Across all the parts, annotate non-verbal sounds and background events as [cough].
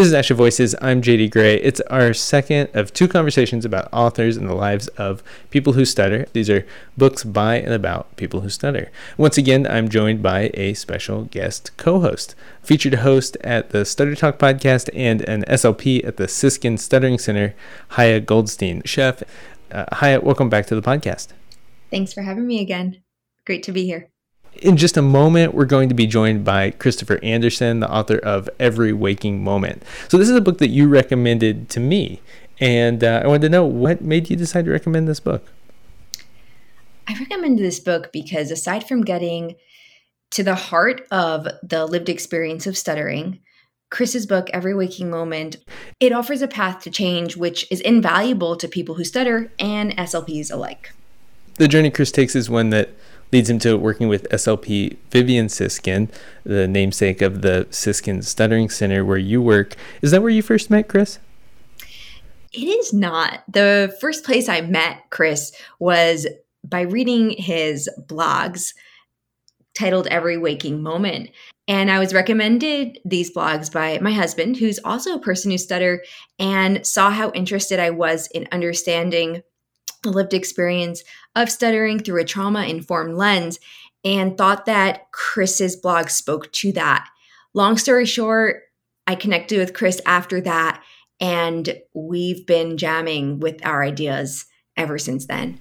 This is Asha Voices. I'm JD Gray. It's our second of two conversations about authors and the lives of people who stutter. These are books by and about people who stutter. Once again, I'm joined by a special guest co host, featured host at the Stutter Talk podcast and an SLP at the Sisskin Stuttering Center, Chaya Goldstein. Chef, uh, Chaya, welcome back to the podcast. Thanks for having me again. Great to be here. In just a moment, we're going to be joined by Christopher Anderson, the author of Every Waking Moment. So, this is a book that you recommended to me. And uh, I wanted to know what made you decide to recommend this book? I recommended this book because aside from getting to the heart of the lived experience of stuttering, Chris's book, Every Waking Moment, it offers a path to change which is invaluable to people who stutter and SLPs alike. The journey Chris takes is one that leads him to working with SLP Vivian Sisskin, the namesake of the Sisskin Stuttering Center where you work. Is that where you first met Chris? It is not. The first place I met Chris was by reading his blogs titled Every Waking Moment. And I was recommended these blogs by my husband, who's also a person who stutter, and saw how interested I was in understanding the lived experience of stuttering through a trauma informed lens and thought that Chris's blog spoke to that. Long story short, I connected with Chris after that, and we've been jamming with our ideas ever since then.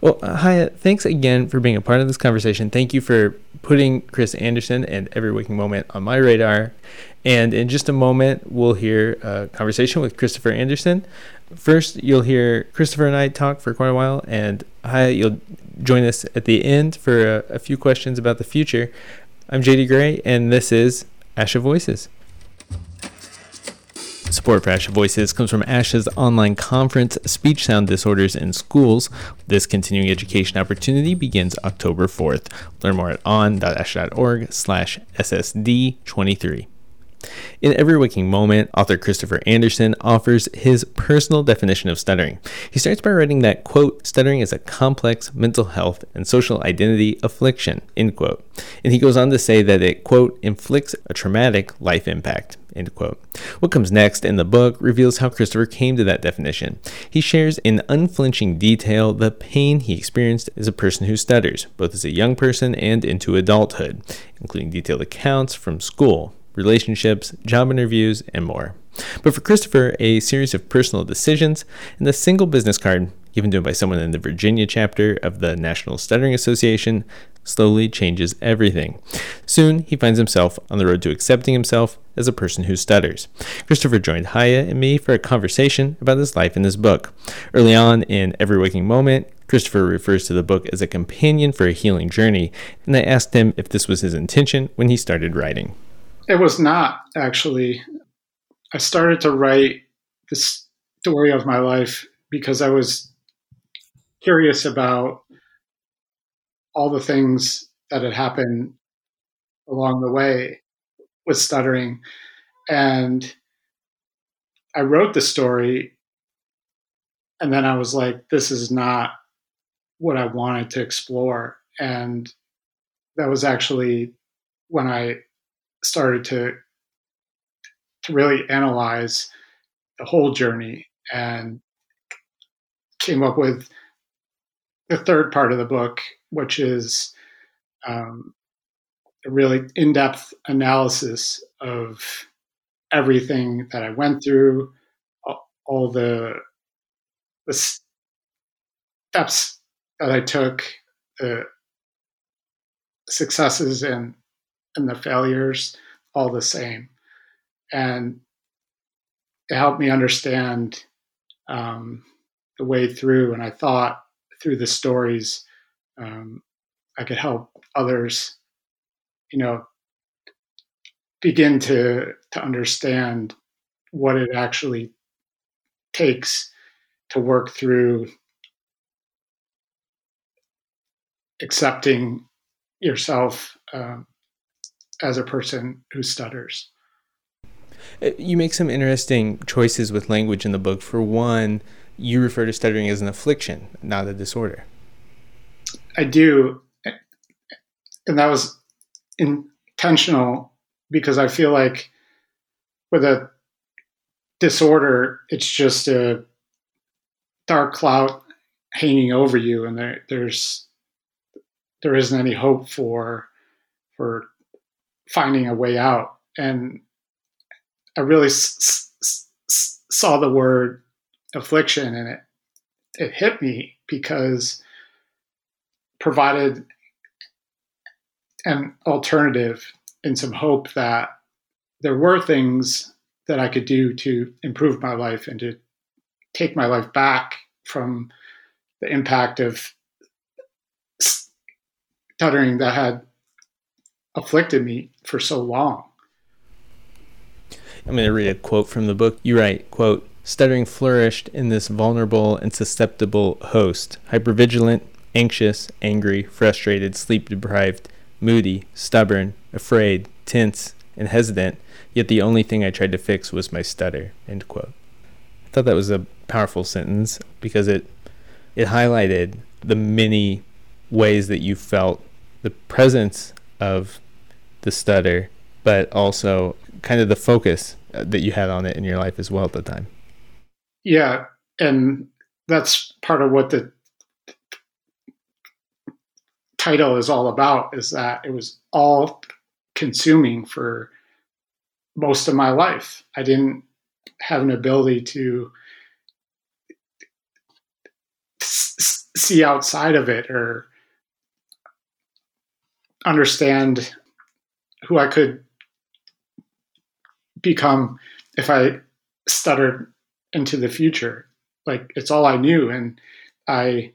Well, uh, Chaya, thanks again for being a part of this conversation. Thank you for putting Chris Anderson and Every Waking Moment on my radar. And in just a moment, we'll hear a conversation with Christopher Anderson. First, you'll hear Christopher and I talk for quite a while, and Chaya, you'll join us at the end for a, a few questions about the future. I'm JD Gray, and this is Asha Voices. Support for Asha Voices comes from ASHA's online conference, Speech Sound Disorders in Schools. This continuing education opportunity begins October 4th. Learn more at on.asha.org slash ssd23. In Every Waking Moment, author Christopher Anderson offers his personal definition of stuttering. He starts by writing that, quote, stuttering is a complex mental health and social identity affliction, end quote. And he goes on to say that it, quote, inflicts a traumatic life impact, end quote. What comes next in the book reveals how Christopher came to that definition. He shares in unflinching detail the pain he experienced as a person who stutters, both as a young person and into adulthood, including detailed accounts from school, relationships, job interviews, and more. But for Christopher, a series of personal decisions and a single business card given to him by someone in the Virginia chapter of the National Stuttering Association slowly changes everything. Soon, he finds himself on the road to accepting himself as a person who stutters. Christopher joined Chaya and me for a conversation about his life in this book. Early on in Every Waking Moment, Christopher refers to the book as a companion for a healing journey, and I asked him if this was his intention when he started writing. It was not actually. I started to write the story of my life because I was curious about all the things that had happened along the way with stuttering. And I wrote the story, and then I was like, this is not what I wanted to explore. And that was actually when I started to to really analyze the whole journey and came up with the third part of the book, which is um, a really in-depth analysis of everything that I went through, all the the steps that I took, the successes and and the failures all the same. And it helped me understand um, the way through. And I thought through the stories, um, I could help others, you know, begin to to understand what it actually takes to work through accepting yourself um, as a person who stutters. Uh, you make some interesting choices with language in the book. For one, you refer to stuttering as an affliction, not a disorder. I do. And that was intentional because I feel like with a disorder, it's just a dark cloud hanging over you, and there, there's there isn't any hope for for finding a way out. And I really s- s- saw the word affliction, and it it hit me because provided an alternative and some hope that there were things that I could do to improve my life and to take my life back from the impact of stuttering that had afflicted me for so long. I'm going to read a quote from the book. You write, quote, stuttering flourished in this vulnerable and susceptible host, hypervigilant, anxious, angry, frustrated, sleep deprived, moody, stubborn, afraid, tense, and hesitant, yet the only thing I tried to fix was my stutter. End quote. I thought that was a powerful sentence because it it highlighted the many ways that you felt the presence of the stutter, but also kind of the focus uh, that you had on it in your life as well at the time. Yeah, and that's part of what the title is all about is that it was all consuming for most of my life. I didn't have an ability to see outside of it or understand who I could become if I stuttered into the future. Like it's all I knew, and I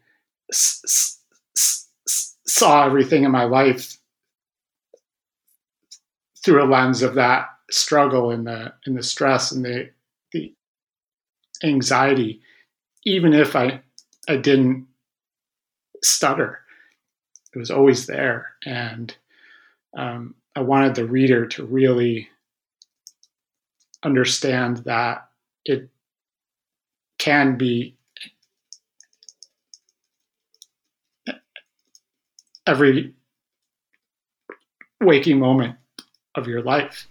s- s- s- saw everything in my life through a lens of that struggle and the and the stress and the the anxiety, even if I I didn't stutter. It was always there, and um, I wanted the reader to really understand that it can be every waking moment of your life.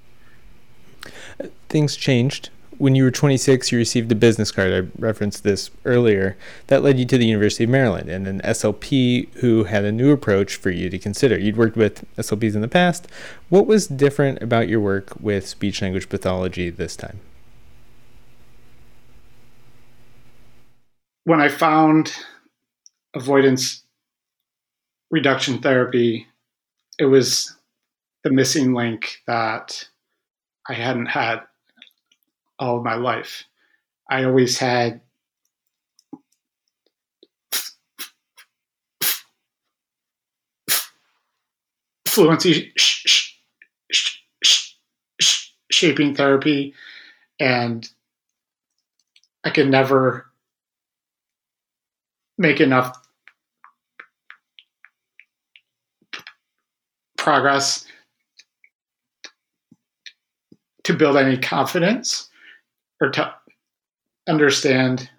Things changed. When you were 26, you received a business card. I referenced this earlier. That led you to the University of Maryland and an SLP who had a new approach for you to consider. You'd worked with SLPs in the past. What was different about your work with speech language pathology this time? When I found avoidance reduction therapy, it was the missing link that I hadn't had all of my life. I always had fluency sh- sh- sh- shaping therapy, and I could never make enough progress to build any confidence or to understand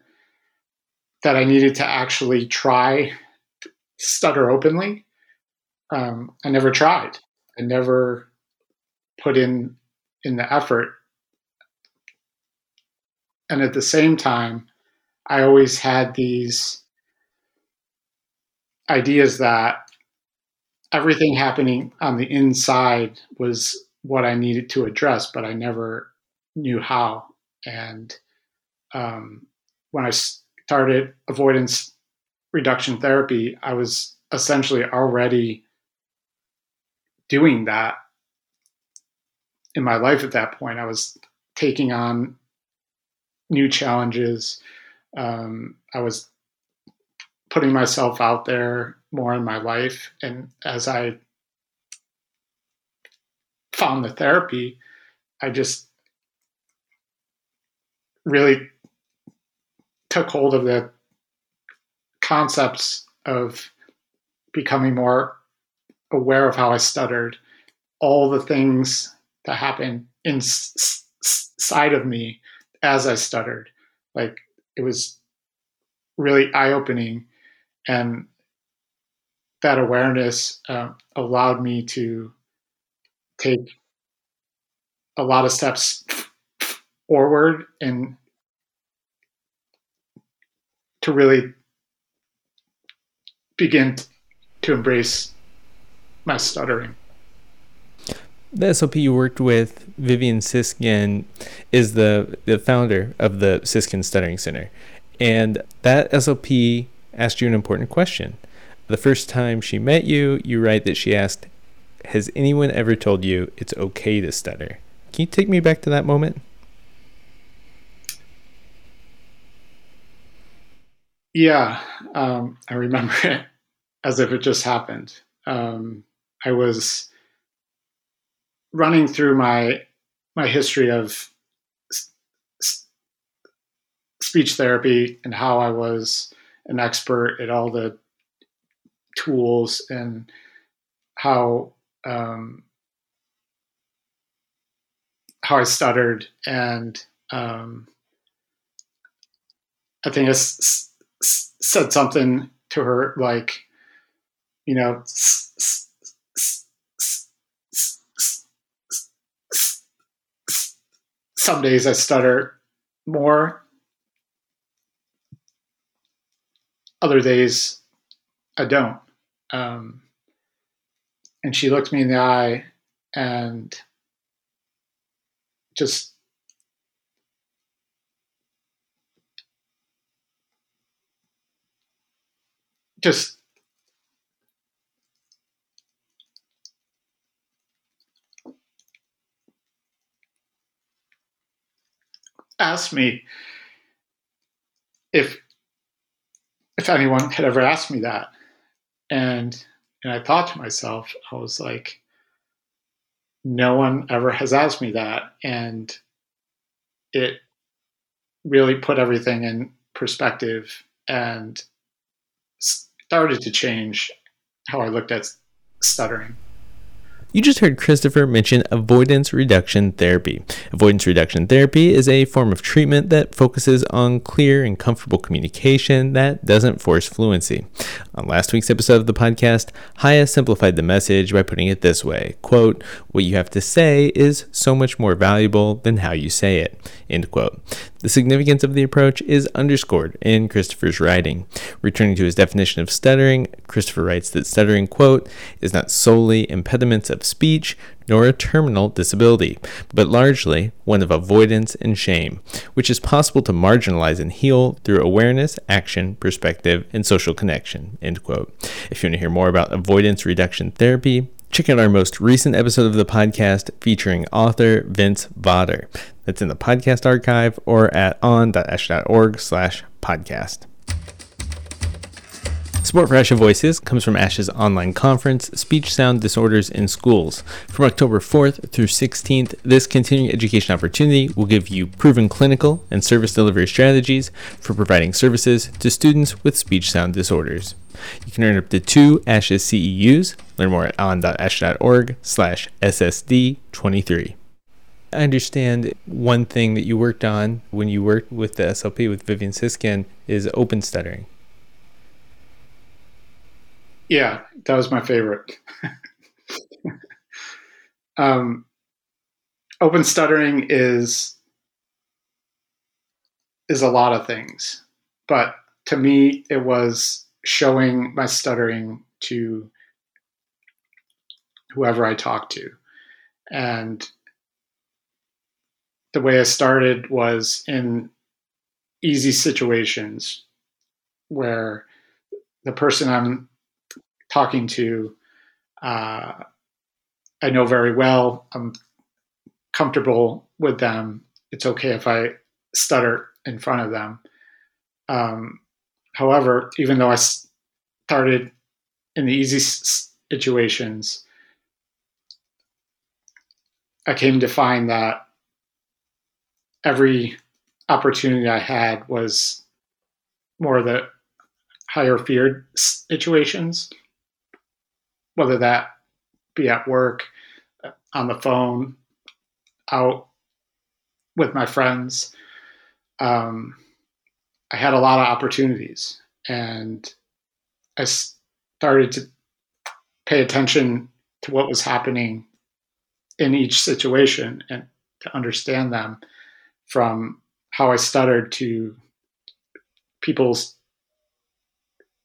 that I needed to actually try stutter openly. Um, I never tried. I never put in in the effort. And at the same time, I always had these ideas that everything happening on the inside was what I needed to address, but I never knew how. And um, when I started avoidance reduction therapy, I was essentially already doing that in my life at that point. I was taking on new challenges. Um, I was putting myself out there more in my life. And as I found the therapy, I just really took hold of the concepts of becoming more aware of how I stuttered, all the things that happened inside of me as I stuttered. Like it was really eye opening. And that awareness uh, allowed me to take a lot of steps forward and to really begin to embrace my stuttering. The SLP you worked with, Vivian Sisskin, is the, the founder of the Sisskin Stuttering Center. And that SLP asked you an important question. The first time she met you, you write that she asked, Has anyone ever told you it's okay to stutter? Can you take me back to that moment? Yeah, um, I remember [laughs] it as if it just happened. Um, I was running through my my history of s- speech therapy and how I was an expert at all the tools and how um, how I stuttered and um, I think I s- s- said something to her like you know some days I stutter more. Other days I don't. Um, and she looked me in the eye and just just asked me if if anyone had ever asked me that. And and i thought to myself i was like no one ever has asked me that. And it really put everything in perspective and started to change how i looked at stuttering you just heard Christopher mention avoidance reduction therapy. Avoidance reduction therapy is a form of treatment that focuses on clear and comfortable communication that doesn't force fluency. On last week's episode of the podcast, Chaya simplified the message by putting it this way quote, What you have to say is so much more valuable than how you say it. End quote. The significance of the approach is underscored in Christopher's writing. Returning to his definition of stuttering, Christopher writes that stuttering, quote, is not solely impediments of speech nor a terminal disability, but largely one of avoidance and shame, which is possible to marginalize and heal through awareness, action, perspective, and social connection. End quote. If you want to hear more about avoidance reduction therapy, check out our most recent episode of the podcast featuring author Vince Vawter. That's in the podcast archive or at on.ash.org slash podcast. Support for Asha Voices comes from ASHA's online conference, Speech Sound Disorders in Schools. From October 4th through 16th, this continuing education opportunity will give you proven clinical and service delivery strategies for providing services to students with speech sound disorders. You can earn up to two ASHA CEUs. Learn more at on.asha.org slash SSD23. I understand one thing that you worked on when you worked with the SLP with Vivian Sisskin is open stuttering. Yeah, that was my favorite. [laughs] um, open stuttering is is a lot of things, but to me, it was showing my stuttering to whoever I talked to, and the way I started was in easy situations where the person I'm talking to uh, I know very well. I'm comfortable with them. It's okay if I stutter in front of them. Um, however, even though I started in the easy situations, I came to find that every opportunity I had was more of the higher feared situations whether that be at work, uh, on the phone, out with my friends. Um, I had a lot of opportunities, and I started to pay attention to what was happening in each situation and to understand them. from how I stuttered to people's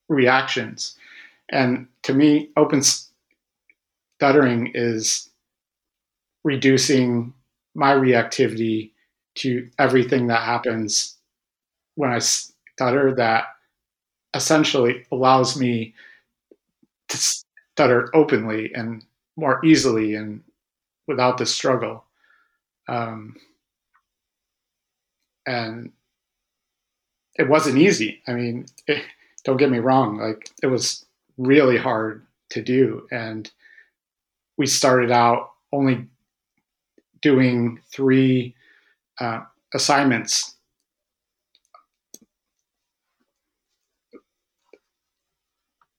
reactions. And to me, open stuttering is reducing my reactivity to everything that happens when I stutter that essentially allows me to stutter openly and more easily and without the struggle. Um, and it wasn't easy. I mean, it, [laughs] don't get me wrong, like it was really hard to do. And we started out only doing three uh, assignments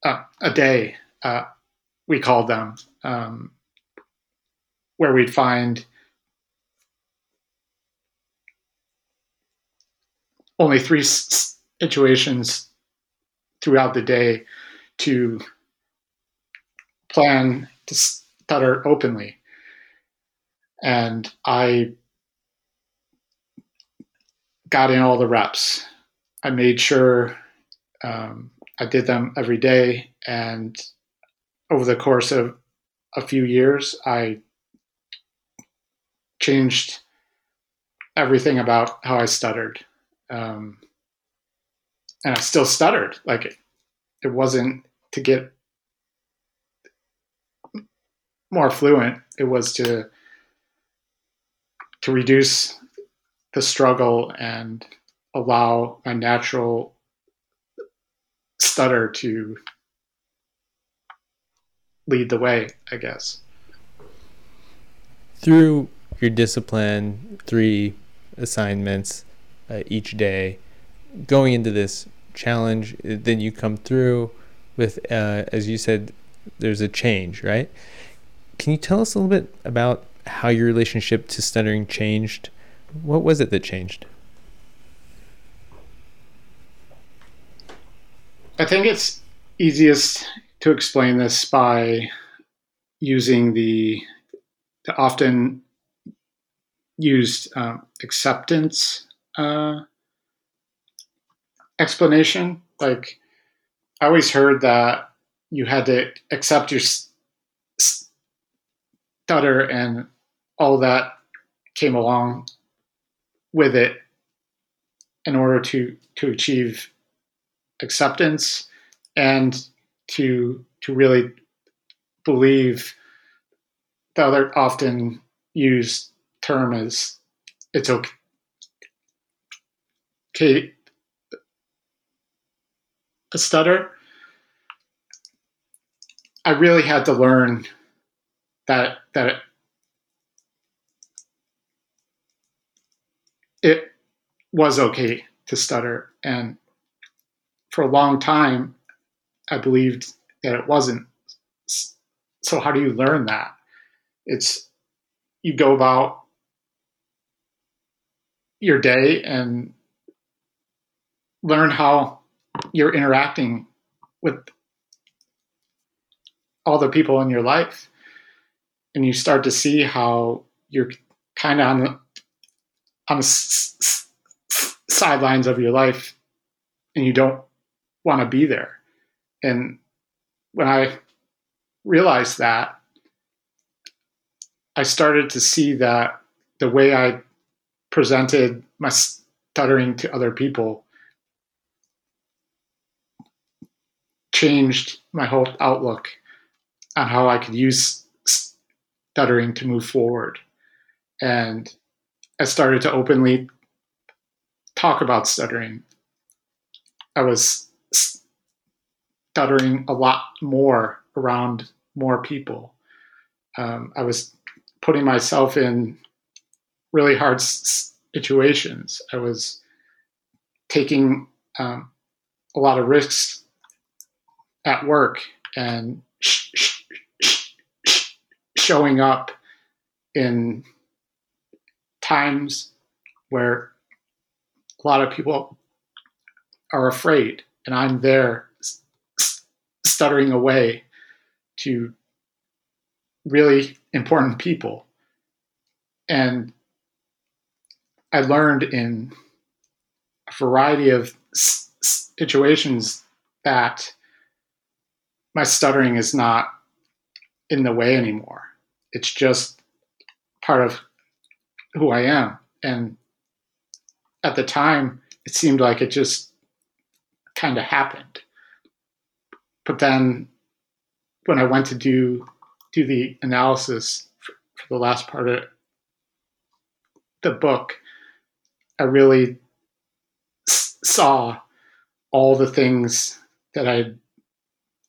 uh, a day, uh, we called them, um, where we'd find only three situations throughout the day to plan to stutter openly. And I got in all the reps. I made sure um, I did them every day. And over the course of a few years, I changed everything about how I stuttered. Um, and I still stuttered. Like it, it wasn't to get more fluent. It was to to reduce the struggle and allow my natural stutter to lead the way, I guess. Through your discipline, three assignments uh, each day, going into this challenge, then you come through with, uh, as you said, there's a change, right? Can you tell us a little bit about how your relationship to stuttering changed? What was it that changed? I think it's easiest to explain this by using the, the often used um, acceptance uh, explanation. Like, I always heard that you had to accept your stutter and all that came along with it in order to to achieve acceptance and to to really believe the other often used term is it's okay a stutter i really had to learn that that it, it was okay to stutter and for a long time, I believed that it wasn't. So, how do you learn that? It's you go about your day and learn how you're interacting with all the people in your life. And you start to see how you're kind of on the, on the s- s- sidelines of your life and you don't want to be there. And when I realized that, I started to see that the way I presented my stuttering to other people changed my whole outlook on how I could use stuttering to move forward. And I started to openly talk about stuttering. I was stuttering a lot more around more people. Um, I was putting myself in really hard situations. I was taking um, a lot of risks at work and sh- sh- sh- showing up in times where a lot of people are afraid and I'm there stuttering away to really important people. And I learned in a variety of situations that my stuttering is not in the way anymore. It's just part of who I am. And at the time, it seemed like it just kind of happened. But then when I went to do do the analysis for, for the last part of the book, I really s- saw all the things that I'd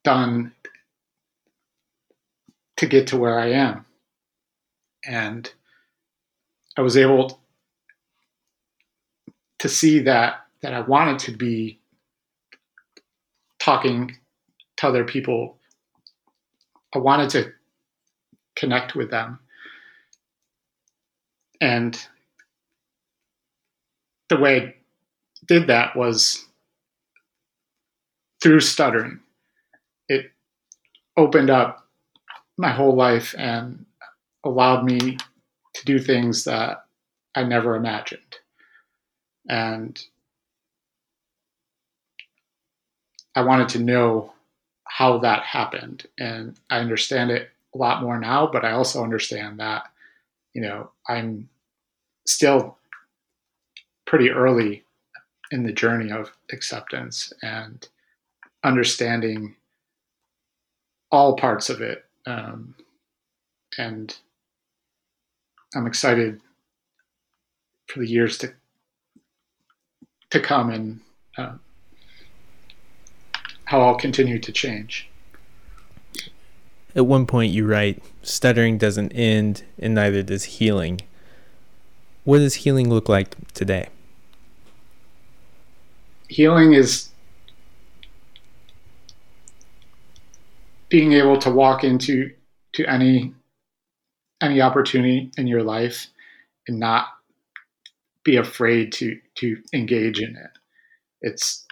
done to get to where I am. And I was able to see that that I wanted to be talking to other people. I wanted to connect with them. And the way I did that was through stuttering. Opened up my whole life and allowed me to do things that I never imagined. And I wanted to know how that happened. And I understand it a lot more now, but I also understand that, you know, I'm still pretty early in the journey of acceptance and understanding all parts of it. Um, and I'm excited for the years to to come and uh, how I'll continue to change. At one point, you write, stuttering doesn't end, and neither does healing. What does healing look like today? Healing is being able to walk into to any any opportunity in your life and not be afraid to to engage in it. It's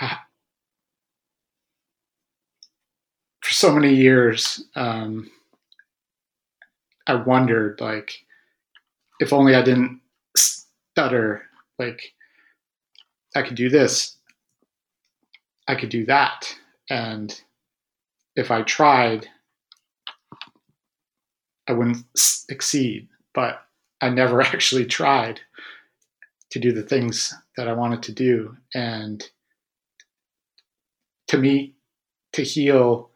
uh, for so many years. Um, I wondered, like, if only I didn't stutter, like, I could do this, I could do that, and if I tried, I wouldn't succeed. But I never [laughs] actually tried to do the things that I wanted to do. And to me, to heal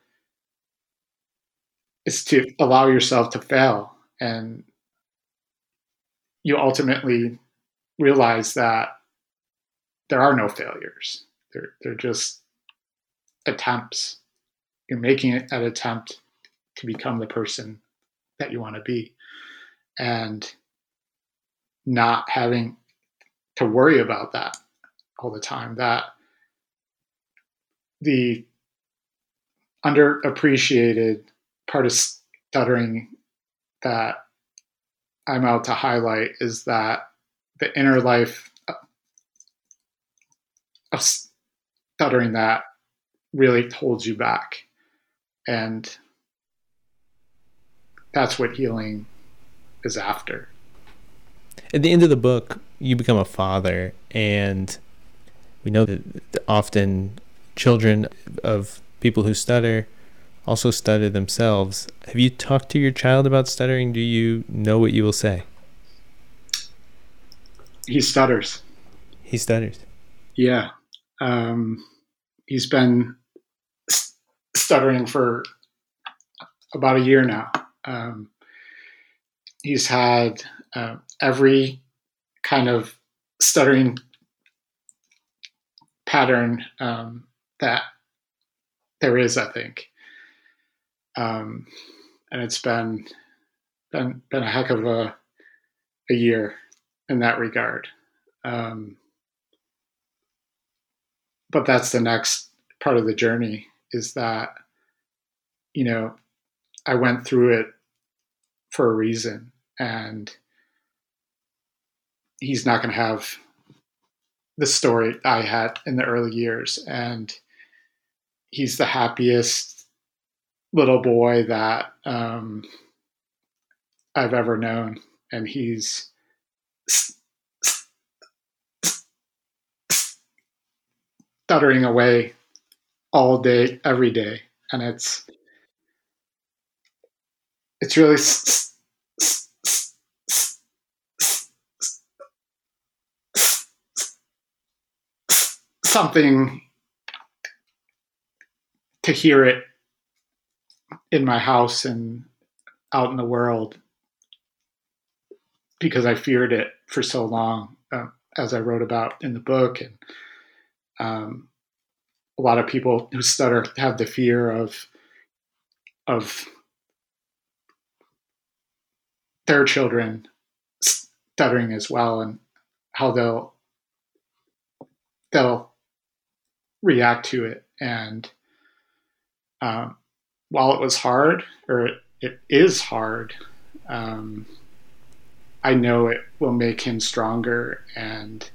is to allow yourself to fail. And you ultimately realize that there are no failures. They're, they're just attempts. You're making an attempt to become the person that you want to be. And not having to worry about that all the time. That the underappreciated part of stuttering that I'm out to highlight is that the inner life uh, of stuttering that really holds you back. And that's what healing is after. At the end of the book, you become a father, and we know that often children of people who stutter also stutter themselves. Have you talked to your child about stuttering? Do you know what you will say? He stutters. He stutters. Yeah. Um, he's been stuttering for about a year now. Um, he's had uh, every kind of stuttering pattern um, that there is, I think. Um, and it's been been been a heck of a a year in that regard. Um, but that's the next part of the journey is that, you know, I went through it for a reason and he's not going to have the story I had in the early years. And he's the happiest little boy that um, I've ever known. And he's stuttering away all day, every day, and it's it's really something to hear it in my house and out in the world because I feared it for so long, uh, as I wrote about in the book. And um, a lot of people who stutter have the fear of of their children stuttering as well, and how they'll they'll react to it. And um, while it was hard, or it, it is hard, um, I know it will make him stronger and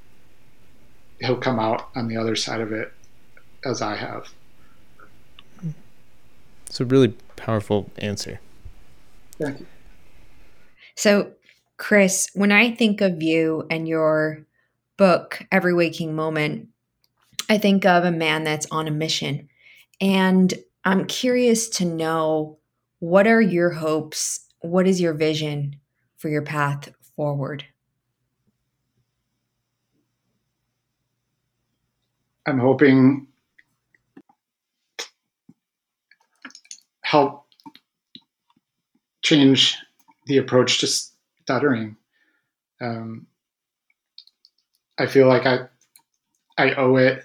he'll come out on the other side of it as I have. It's a really powerful answer. Thank you. So, Chris, when I think of you and your book, Every Waking Moment, I think of a man that's on a mission. And I'm curious to know what are your hopes? What is your vision for your path forward? I'm hoping help change the approach to stuttering. Um, I feel like I I owe it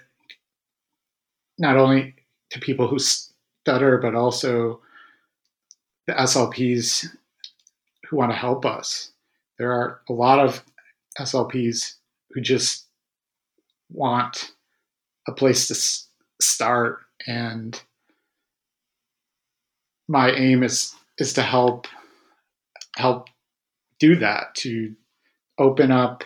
not only to people who stutter, but also the SLPs who want to help us. There are a lot of SLPs who just want a place to start, and my aim is is to help help do that to open up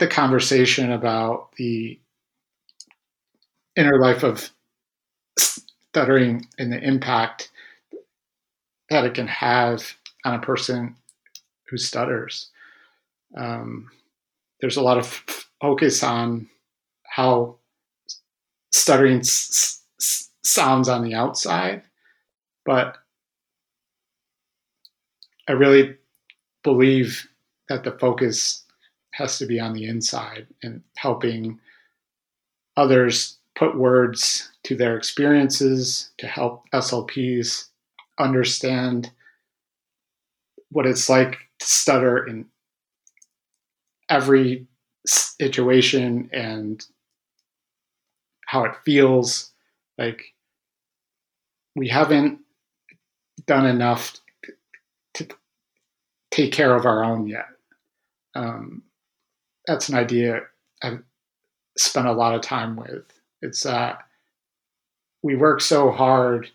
the conversation about the inner life of stuttering and the impact that it can have on a person who stutters. Um, there's a lot of focus on how stuttering s- s- sounds on the outside, but I really believe that the focus has to be on the inside and helping others put words to their experiences to help SLPs understand what it's like to stutter in every situation and how it feels like we haven't done enough to take care of our own yet. Um, that's an idea i've spent a lot of time with. It's uh, we work so hard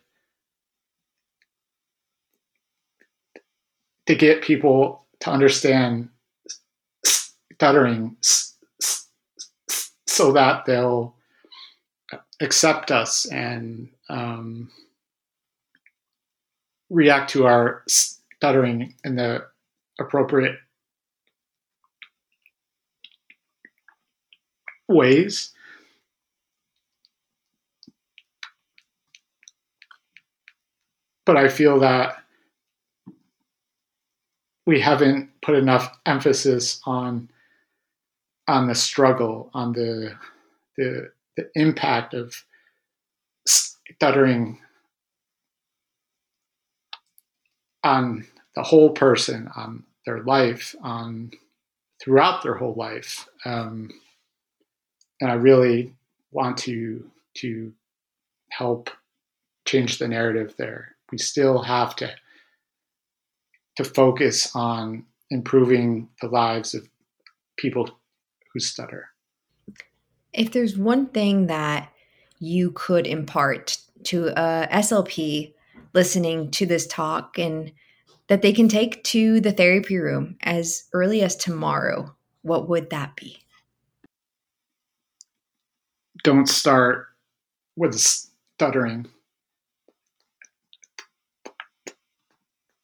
to get people to understand stuttering so that they'll accept us and um, react to our stuttering in the appropriate ways. But I feel that we haven't put enough emphasis on on the struggle, on the the, the impact of stuttering on the whole person, on their life, on throughout their whole life. Um, and I really want to to help change the narrative there. We still have to to focus on improving the lives of people who stutter. If there's one thing that you could impart to a SLP listening to this talk and that they can take to the therapy room as early as tomorrow, what would that be? Don't start with stuttering.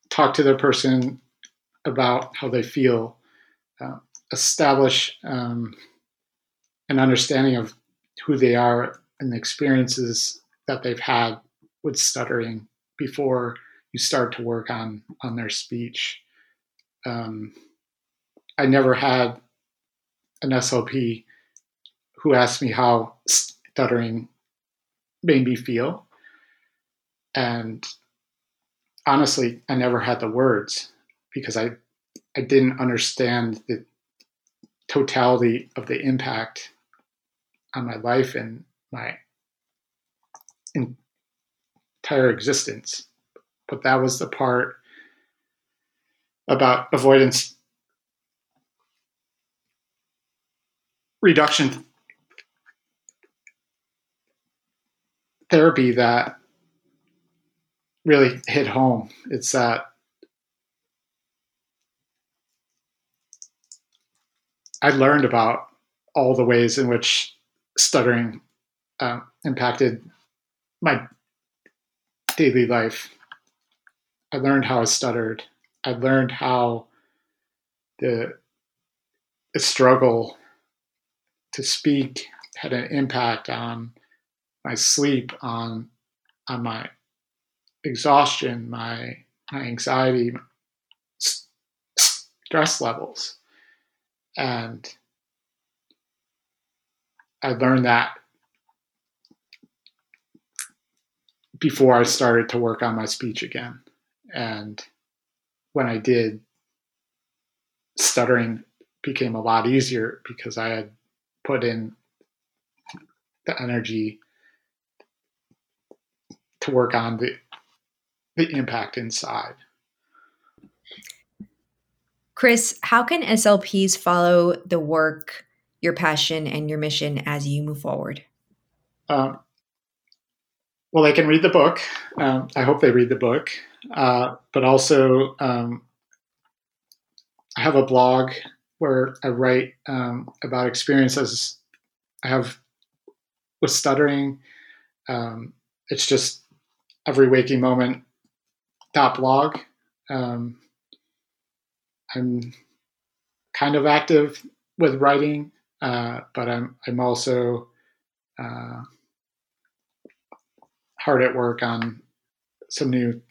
Talk to the person about how they feel. Uh, establish um, an understanding of who they are and the experiences that they've had with stuttering before you start to work on on their speech. Um, I never had an SLP who asked me how stuttering made me feel, and honestly, I never had the words because I I didn't understand the totality of the impact on my life and my entire existence. But that was the part about avoidance reduction therapy that really hit home. It's that I learned about all the ways in which stuttering uh, impacted my daily life. I learned how I stuttered. I learned how the, the struggle to speak had an impact on my sleep, on on my exhaustion, my my anxiety, stress levels, and I learned that before I started to work on my speech again. And when I did, stuttering became a lot easier because I had put in the energy to work on the the impact inside. Chris, how can SLPs follow the work, your passion, and your mission as you move forward? Um, well, they can read the book. Um, I hope they read the book. Uh, but also, um, I have a blog where I write um, about experiences I have with stuttering. Um, it's just every waking moment dot blog. Um, I'm kind of active with writing, uh, but I'm I'm also uh, hard at work on some new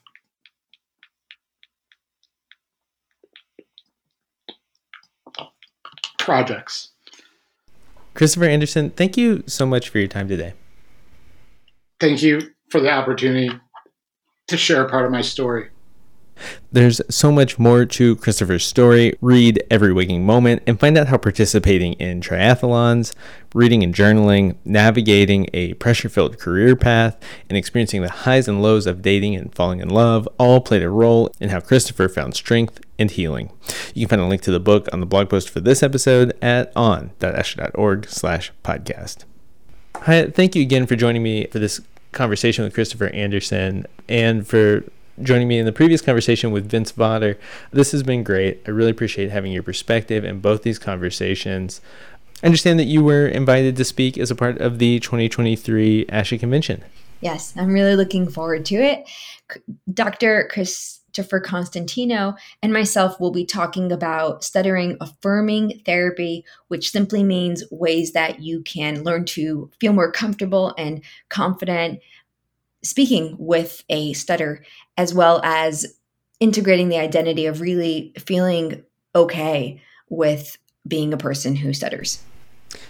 projects. Christopher Anderson, thank you so much for your time today. Thank you for the opportunity to share part of my story. There's so much more to Christopher's story. Read Every Waking Moment and find out how participating in triathlons, reading and journaling, navigating a pressure filled career path, and experiencing the highs and lows of dating and falling in love all played a role in how Christopher found strength and healing. You can find a link to the book on the blog post for this episode at on.asha.org slash podcast. Hi, thank you again for joining me for this conversation with Christopher Anderson and for joining me in the previous conversation with Vince Vawter. This has been great. I really appreciate having your perspective in both these conversations. I understand that you were invited to speak as a part of the 2023 ASHA convention. Yes, I'm really looking forward to it. Dr. Christopher Constantino and myself will be talking about stuttering affirming therapy, which simply means ways that you can learn to feel more comfortable and confident speaking with a stutter, as well as integrating the identity of really feeling okay with being a person who stutters.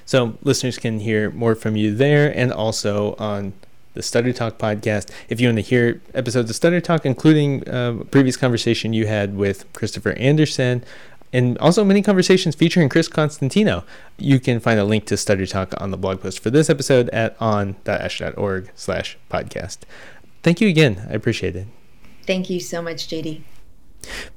So, listeners can hear more from you there and also on the Stutter Talk podcast. If you want to hear episodes of Stutter Talk, including uh, previous conversation you had with Christopher Anderson, and also many conversations featuring Chris Constantino. You can find a link to Stutter Talk on the blog post for this episode at on.asha.org slash podcast. Thank you again. I appreciate it. Thank you so much, JD.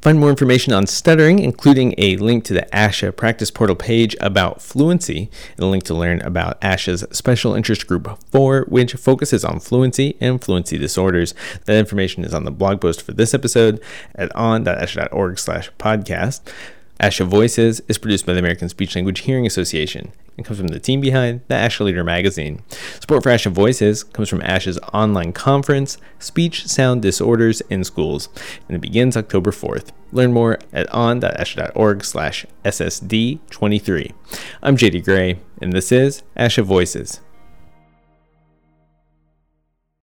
Find more information on stuttering, including a link to the ASHA practice portal page about fluency, and a link to learn about ASHA's Special Interest Group 4, which focuses on fluency and fluency disorders. That information is on the blog post for this episode at on.asha.org slash podcast. ASHA Voices is produced by the American Speech Language Hearing Association. and comes from the team behind the ASHA Leader magazine. Support for ASHA Voices comes from ASHA's online conference, Speech Sound Disorders in Schools, and it begins October 4th. Learn more at on.asha.org slash SSD23. I'm JD Gray, and this is ASHA Voices.